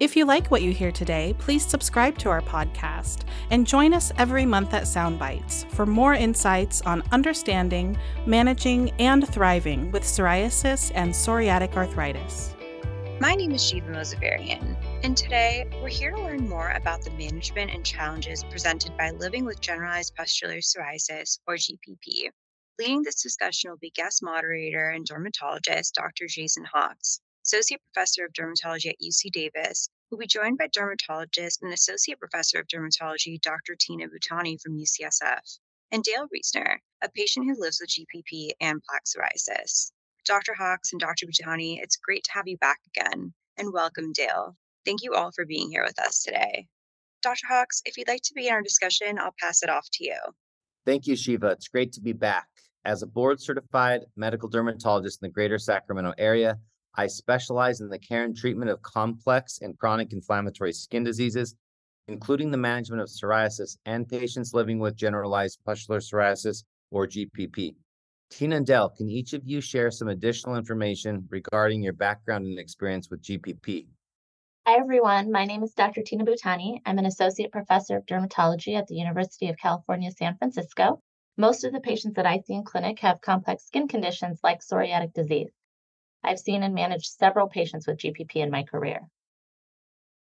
If you like what you hear today, please subscribe to our podcast and join us every month at Psound Bytes for more insights on understanding, managing, and thriving with psoriasis and psoriatic arthritis. My name is Shiva Mozavarian, and today we're here to learn more about the management and challenges presented by living with generalized pustular psoriasis, or GPP. Leading this discussion will be guest moderator and dermatologist Dr. Jason Hawkes. Associate Professor of Dermatology at UC Davis, who will be joined by dermatologist and Associate Professor of Dermatology Dr. Tina Bhutani from UCSF, and Dale Reisner, a patient who lives with GPP and plaque psoriasis. Dr. Hawkes and Dr. Bhutani, it's great to have you back again, and welcome, Dale. Thank you all for being here with us today. Dr. Hawkes, if you'd like to begin our discussion, I'll pass it off to you. Thank you, Shiva. It's great to be back. As a board certified medical dermatologist in the greater Sacramento area, I specialize in the care and treatment of complex and chronic inflammatory skin diseases, including the management of psoriasis and patients living with generalized pustular psoriasis or GPP. Tina and Dale, can each of you share some additional information regarding your background and experience with GPP? Hi, everyone. My name is Dr. Tina Bhutani. I'm an associate professor of dermatology at the University of California, San Francisco. Most of the patients that I see in clinic have complex skin conditions like psoriatic disease. I've seen and managed several patients with GPP in my career.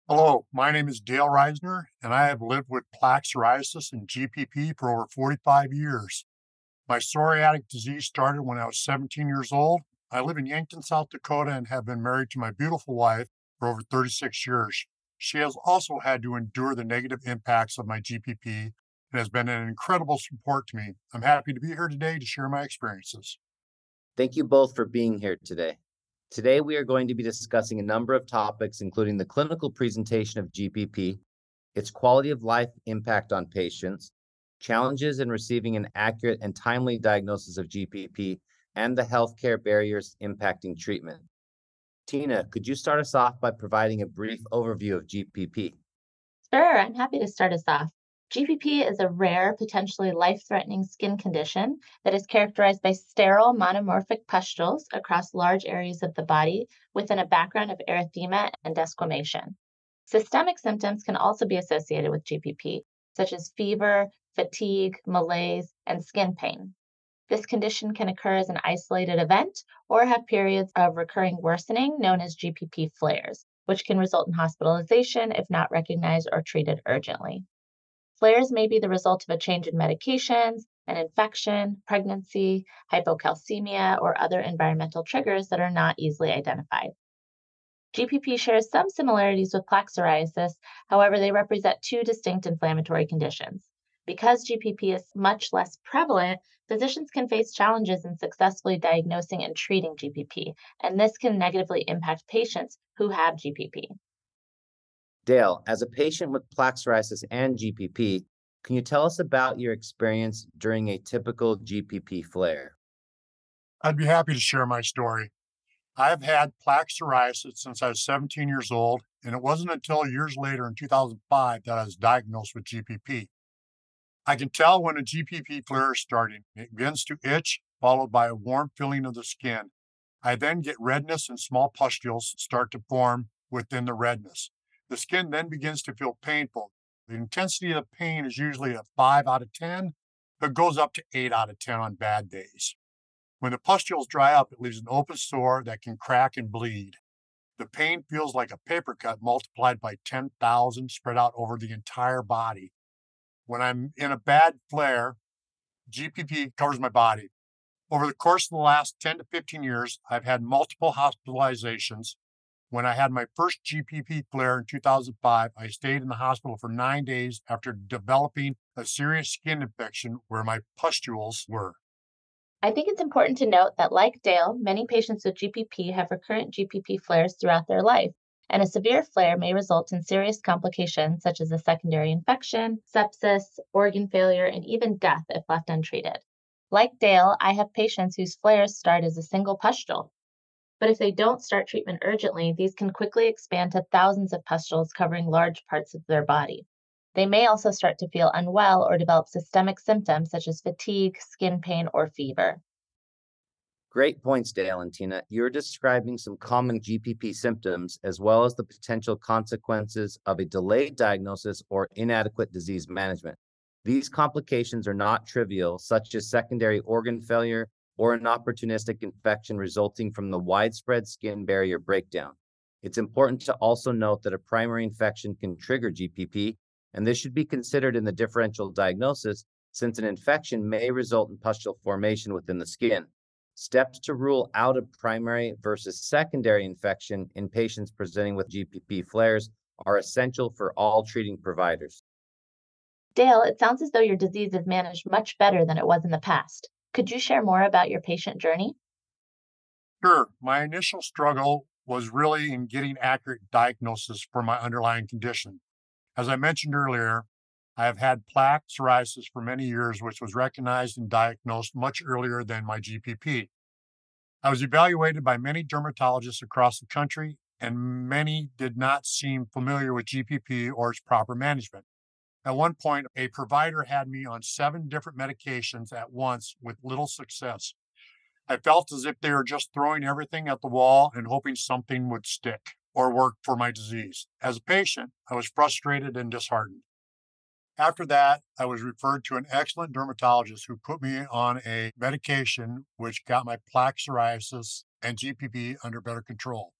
Hello, my name is Dale Reisner, and I have lived with plaque psoriasis and GPP for over 45 years. My psoriatic disease started when I was 17 years old. I live in Yankton, South Dakota, and have been married to my beautiful wife for over 36 years. She has also had to endure the negative impacts of my GPP and has been an incredible support to me. I'm happy to be here today to share my experiences. Thank you both for being here today. Today, we are going to be discussing a number of topics, including the clinical presentation of GPP, its quality of life impact on patients, challenges in receiving an accurate and timely diagnosis of GPP, and the healthcare barriers impacting treatment. Tina, could you start us off by providing a brief overview of GPP? Sure, I'm happy to start us off. GPP is a rare, potentially life threatening skin condition that is characterized by sterile monomorphic pustules across large areas of the body within a background of erythema and desquamation. Systemic symptoms can also be associated with GPP, such as fever, fatigue, malaise, and skin pain. This condition can occur as an isolated event or have periods of recurring worsening known as GPP flares, which can result in hospitalization if not recognized or treated urgently. Flares may be the result of a change in medications, an infection, pregnancy, hypocalcemia, or other environmental triggers that are not easily identified. GPP shares some similarities with plaque psoriasis, however, they represent two distinct inflammatory conditions. Because GPP is much less prevalent, physicians can face challenges in successfully diagnosing and treating GPP, and this can negatively impact patients who have GPP. Dale, as a patient with plaque psoriasis and GPP, can you tell us about your experience during a typical GPP flare? I'd be happy to share my story. I've had plaque psoriasis since I was 17 years old, and it wasn't until years later in 2005 that I was diagnosed with GPP. I can tell when a GPP flare is starting. It begins to itch, followed by a warm feeling of the skin. I then get redness and small pustules start to form within the redness. The skin then begins to feel painful. The intensity of the pain is usually a 5 out of 10, but goes up to 8 out of 10 on bad days. When the pustules dry up, it leaves an open sore that can crack and bleed. The pain feels like a paper cut multiplied by 10,000 spread out over the entire body. When I'm in a bad flare, GPP covers my body. Over the course of the last 10 to 15 years, I've had multiple hospitalizations, when I had my first GPP flare in 2005, I stayed in the hospital for nine days after developing a serious skin infection where my pustules were. I think it's important to note that, like Dale, many patients with GPP have recurrent GPP flares throughout their life, and a severe flare may result in serious complications such as a secondary infection, sepsis, organ failure, and even death if left untreated. Like Dale, I have patients whose flares start as a single pustule. But if they don't start treatment urgently, these can quickly expand to thousands of pustules covering large parts of their body. They may also start to feel unwell or develop systemic symptoms such as fatigue, skin pain, or fever. Great points, Dale and Tina. You're describing some common GPP symptoms as well as the potential consequences of a delayed diagnosis or inadequate disease management. These complications are not trivial, such as secondary organ failure or an opportunistic infection resulting from the widespread skin barrier breakdown. It's important to also note that a primary infection can trigger GPP, and this should be considered in the differential diagnosis since an infection may result in pustule formation within the skin. Steps to rule out a primary versus secondary infection in patients presenting with GPP flares are essential for all treating providers. Dale, it sounds as though your disease is managed much better than it was in the past. Could you share more about your patient journey? Sure. My initial struggle was really in getting accurate diagnosis for my underlying condition. As I mentioned earlier, I have had plaque psoriasis for many years, which was recognized and diagnosed much earlier than my GPP. I was evaluated by many dermatologists across the country, and many did not seem familiar with GPP or its proper management. At one point, a provider had me on seven different medications at once with little success. I felt as if they were just throwing everything at the wall and hoping something would stick or work for my disease. As a patient, I was frustrated and disheartened. After that, I was referred to an excellent dermatologist who put me on a medication which got my plaque psoriasis and GPP under better control.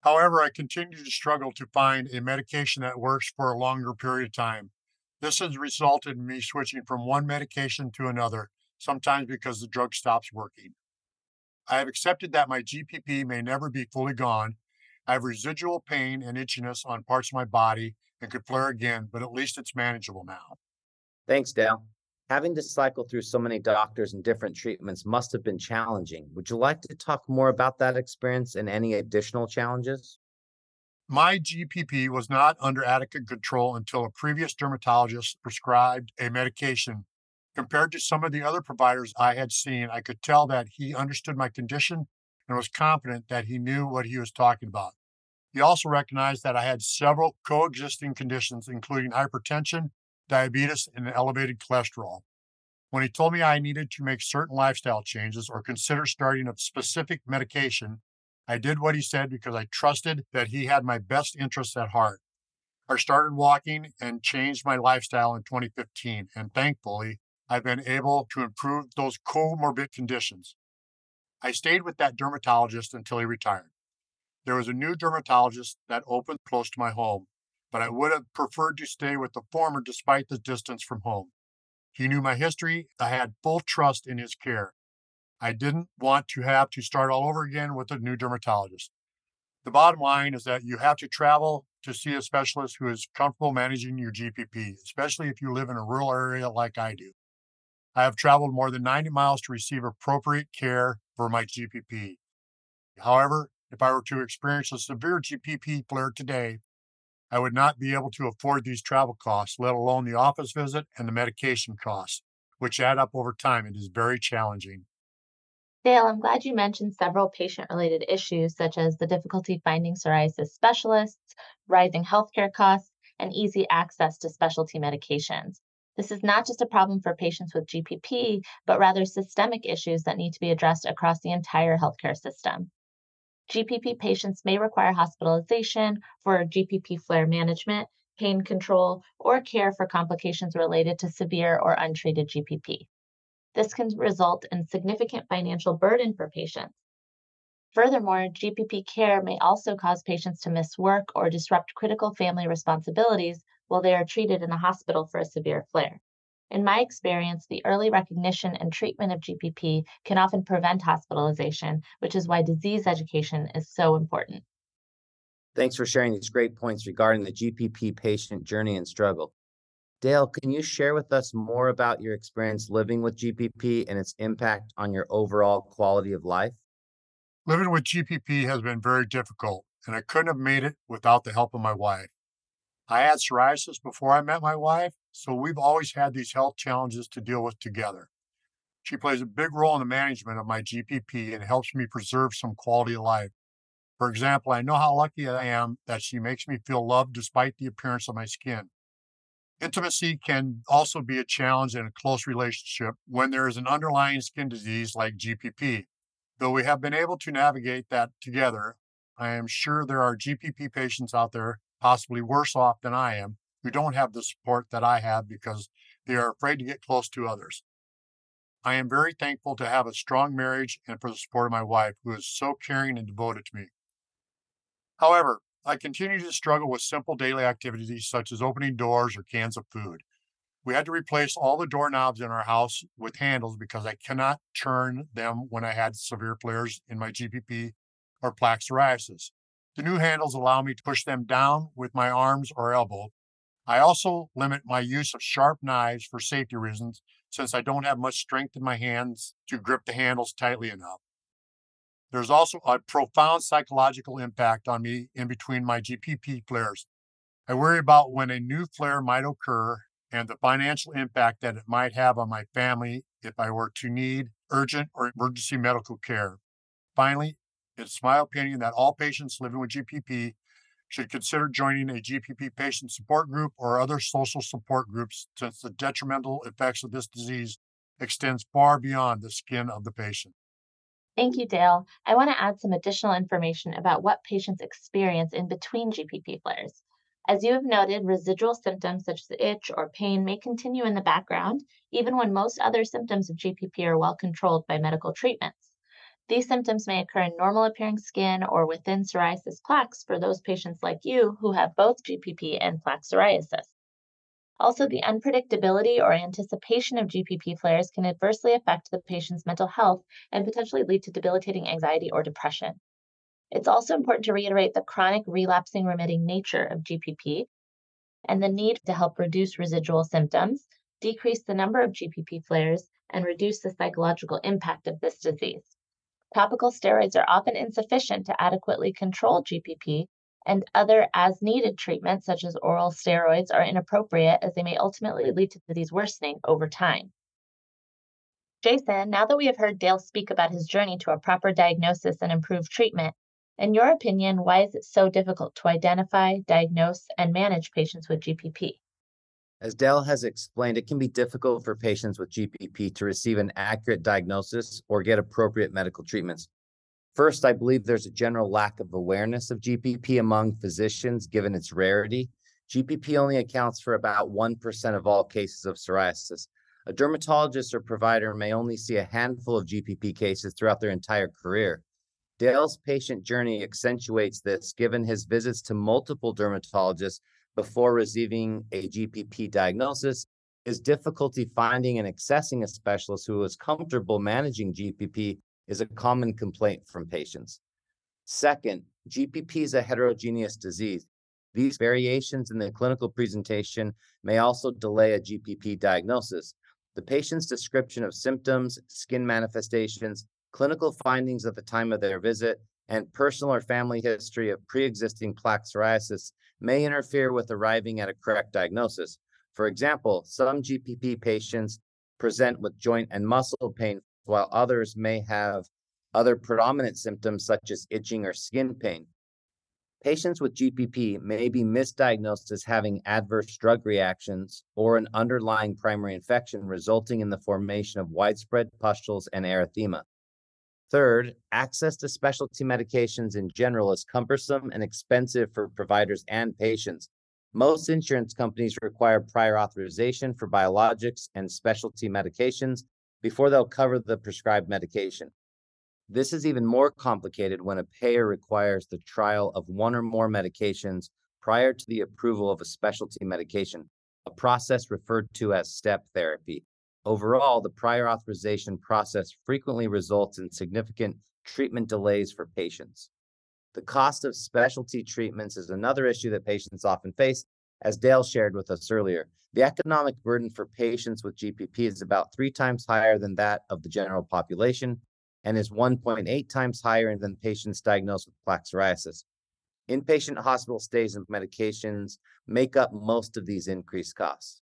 However, I continued to struggle to find a medication that works for a longer period of time. This has resulted in me switching from one medication to another, sometimes because the drug stops working. I have accepted that my GPP may never be fully gone. I have residual pain and itchiness on parts of my body and could flare again, but at least it's manageable now. Thanks, Dale. Having to cycle through so many doctors and different treatments must have been challenging. Would you like to talk more about that experience and any additional challenges? My GPP was not under adequate control until a previous dermatologist prescribed a medication. Compared to some of the other providers I had seen, I could tell that he understood my condition and was confident that he knew what he was talking about. He also recognized that I had several coexisting conditions, including hypertension, diabetes, and elevated cholesterol. When he told me I needed to make certain lifestyle changes or consider starting a specific medication, I did what he said because I trusted that he had my best interests at heart. I started walking and changed my lifestyle in 2015, and thankfully, I've been able to improve those comorbid conditions. I stayed with that dermatologist until he retired. There was a new dermatologist that opened close to my home, but I would have preferred to stay with the former despite the distance from home. He knew my history. I had full trust in his care. I didn't want to have to start all over again with a new dermatologist. The bottom line is that you have to travel to see a specialist who is comfortable managing your GPP, especially if you live in a rural area like I do. I have traveled more than 90 miles to receive appropriate care for my GPP. However, if I were to experience a severe GPP flare today, I would not be able to afford these travel costs, let alone the office visit and the medication costs, which add up over time. It is very challenging. Dale, I'm glad you mentioned several patient related issues, such as the difficulty finding psoriasis specialists, rising healthcare costs, and easy access to specialty medications. This is not just a problem for patients with GPP, but rather systemic issues that need to be addressed across the entire healthcare system. GPP patients may require hospitalization for GPP flare management, pain control, or care for complications related to severe or untreated GPP. This can result in significant financial burden for patients. Furthermore, GPP care may also cause patients to miss work or disrupt critical family responsibilities while they are treated in the hospital for a severe flare. In my experience, the early recognition and treatment of GPP can often prevent hospitalization, which is why disease education is so important. Thanks for sharing these great points regarding the GPP patient journey and struggle. Dale, can you share with us more about your experience living with GPP and its impact on your overall quality of life? Living with GPP has been very difficult, and I couldn't have made it without the help of my wife. I had psoriasis before I met my wife, so we've always had these health challenges to deal with together. She plays a big role in the management of my GPP and helps me preserve some quality of life. For example, I know how lucky I am that she makes me feel loved despite the appearance of my skin. Intimacy can also be a challenge in a close relationship when there is an underlying skin disease like GPP. Though we have been able to navigate that together, I am sure there are GPP patients out there, possibly worse off than I am, who don't have the support that I have because they are afraid to get close to others. I am very thankful to have a strong marriage and for the support of my wife, who is so caring and devoted to me. However, I continue to struggle with simple daily activities such as opening doors or cans of food. We had to replace all the doorknobs in our house with handles because I cannot turn them when I had severe flares in my GPP or plaque psoriasis. The new handles allow me to push them down with my arms or elbow. I also limit my use of sharp knives for safety reasons since I don't have much strength in my hands to grip the handles tightly enough. There's also a profound psychological impact on me in between my GPP flares. I worry about when a new flare might occur and the financial impact that it might have on my family if I were to need urgent or emergency medical care. Finally, it's my opinion that all patients living with GPP should consider joining a GPP patient support group or other social support groups since the detrimental effects of this disease extends far beyond the skin of the patient. Thank you, Dale. I want to add some additional information about what patients experience in between GPP flares. As you have noted, residual symptoms such as itch or pain may continue in the background, even when most other symptoms of GPP are well controlled by medical treatments. These symptoms may occur in normal appearing skin or within psoriasis plaques for those patients like you who have both GPP and plaque psoriasis. Also, the unpredictability or anticipation of GPP flares can adversely affect the patient's mental health and potentially lead to debilitating anxiety or depression. It's also important to reiterate the chronic relapsing remitting nature of GPP and the need to help reduce residual symptoms, decrease the number of GPP flares, and reduce the psychological impact of this disease. Topical steroids are often insufficient to adequately control GPP, and other as needed treatments, such as oral steroids, are inappropriate as they may ultimately lead to disease worsening over time. Jason, now that we have heard Dale speak about his journey to a proper diagnosis and improved treatment, in your opinion, why is it so difficult to identify, diagnose, and manage patients with GPP? As Dale has explained, it can be difficult for patients with GPP to receive an accurate diagnosis or get appropriate medical treatments. First, I believe there's a general lack of awareness of GPP among physicians given its rarity. GPP only accounts for about 1% of all cases of psoriasis. A dermatologist or provider may only see a handful of GPP cases throughout their entire career. Dale's patient journey accentuates this given his visits to multiple dermatologists before receiving a GPP diagnosis, his difficulty finding and accessing a specialist who is comfortable managing GPP is a common complaint from patients. Second, GPP is a heterogeneous disease. These variations in the clinical presentation may also delay a GPP diagnosis. The patient's description of symptoms, skin manifestations, clinical findings at the time of their visit, and personal or family history of pre existing plaque psoriasis may interfere with arriving at a correct diagnosis. For example, some GPP patients present with joint and muscle pain while others may have other predominant symptoms such as itching or skin pain. Patients with GPP may be misdiagnosed as having adverse drug reactions or an underlying primary infection, resulting in the formation of widespread pustules and erythema. Third, access to specialty medications in general is cumbersome and expensive for providers and patients. Most insurance companies require prior authorization for biologics and specialty medications before they'll cover the prescribed medication. This is even more complicated when a payer requires the trial of one or more medications prior to the approval of a specialty medication, a process referred to as step therapy. Overall, the prior authorization process frequently results in significant treatment delays for patients. The cost of specialty treatments is another issue that patients often face, as Dale shared with us earlier. The economic burden for patients with GPP is about three times higher than that of the general population and is 1.8 times higher than patients diagnosed with plaque psoriasis. Inpatient hospital stays and medications make up most of these increased costs.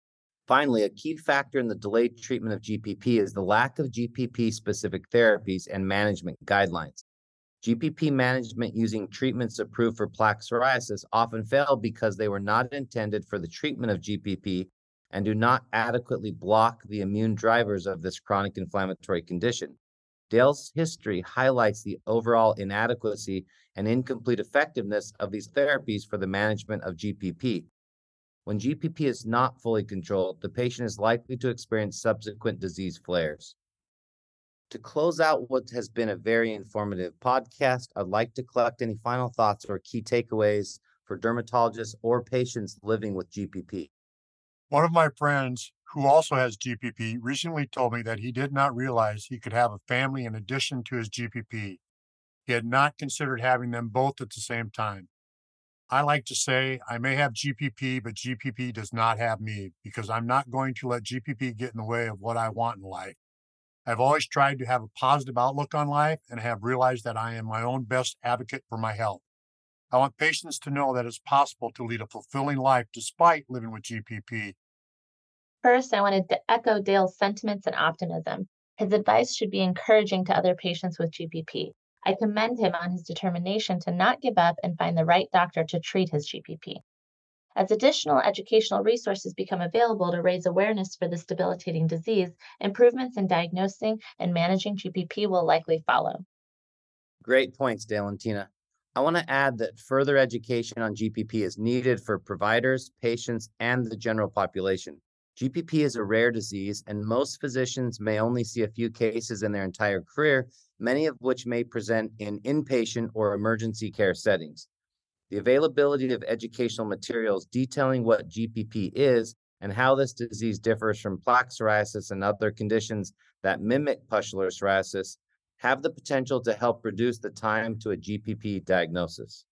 Finally, a key factor in the delayed treatment of GPP is the lack of GPP specific therapies and management guidelines. GPP management using treatments approved for plaque psoriasis often fail because they were not intended for the treatment of GPP and do not adequately block the immune drivers of this chronic inflammatory condition. Dale's history highlights the overall inadequacy and incomplete effectiveness of these therapies for the management of GPP. When GPP is not fully controlled, the patient is likely to experience subsequent disease flares. To close out what has been a very informative podcast, I'd like to collect any final thoughts or key takeaways for dermatologists or patients living with GPP. One of my friends who also has GPP recently told me that he did not realize he could have a family in addition to his GPP. He had not considered having them both at the same time. I like to say I may have GPP, but GPP does not have me because I'm not going to let GPP get in the way of what I want in life. I've always tried to have a positive outlook on life and have realized that I am my own best advocate for my health. I want patients to know that it's possible to lead a fulfilling life despite living with GPP. First, I wanted to echo Dale's sentiments and optimism. His advice should be encouraging to other patients with GPP. I commend him on his determination to not give up and find the right doctor to treat his GPP. As additional educational resources become available to raise awareness for this debilitating disease, improvements in diagnosing and managing GPP will likely follow. Great points, Dale and Tina. I want to add that further education on GPP is needed for providers, patients, and the general population. GPP is a rare disease, and most physicians may only see a few cases in their entire career, many of which may present in inpatient or emergency care settings. The availability of educational materials detailing what GPP is and how this disease differs from plaque psoriasis and other conditions that mimic pustular psoriasis have the potential to help reduce the time to a GPP diagnosis.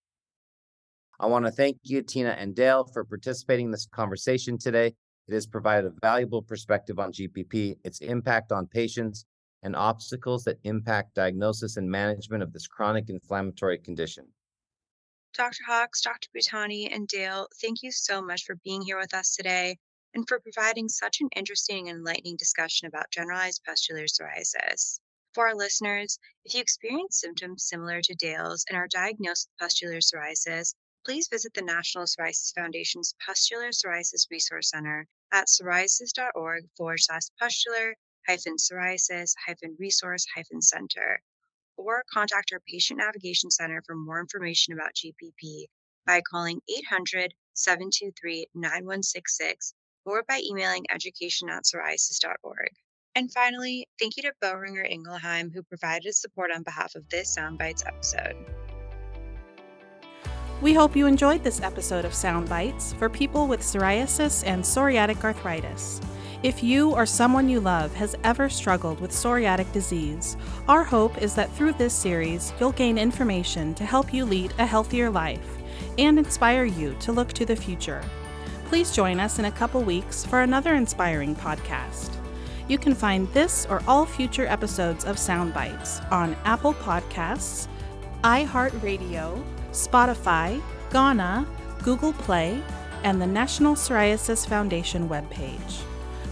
I want to thank you, Tina and Dale, for participating in this conversation today. It has provided a valuable perspective on GPP, its impact on patients, and obstacles that impact diagnosis and management of this chronic inflammatory condition. Dr. Hawkes, Dr. Bhutani, and Dale, thank you so much for being here with us today and for providing such an interesting and enlightening discussion about generalized pustular psoriasis. For our listeners, if you experience symptoms similar to Dale's and are diagnosed with pustular psoriasis, please visit the National Psoriasis Foundation's Pustular Psoriasis Resource Center at psoriasis.org forward slash pustular hyphen psoriasis hyphen resource hyphen center or contact our patient navigation center for more information about GPP by calling 800 723 9166 or by emailing education at psoriasis.org. And finally, thank you to Boehringer Ingelheim who provided support on behalf of this Psound Bytes episode. We hope you enjoyed this episode of Psound Bytes for people with psoriasis and psoriatic arthritis. If you or someone you love has ever struggled with psoriatic disease, our hope is that through this series, you'll gain information to help you lead a healthier life and inspire you to look to the future. Please join us in a couple weeks for another inspiring podcast. You can find this or all future episodes of Psound Bytes on Apple Podcasts, iHeartRadio, Spotify, Gaana, Google Play, and the National Psoriasis Foundation webpage.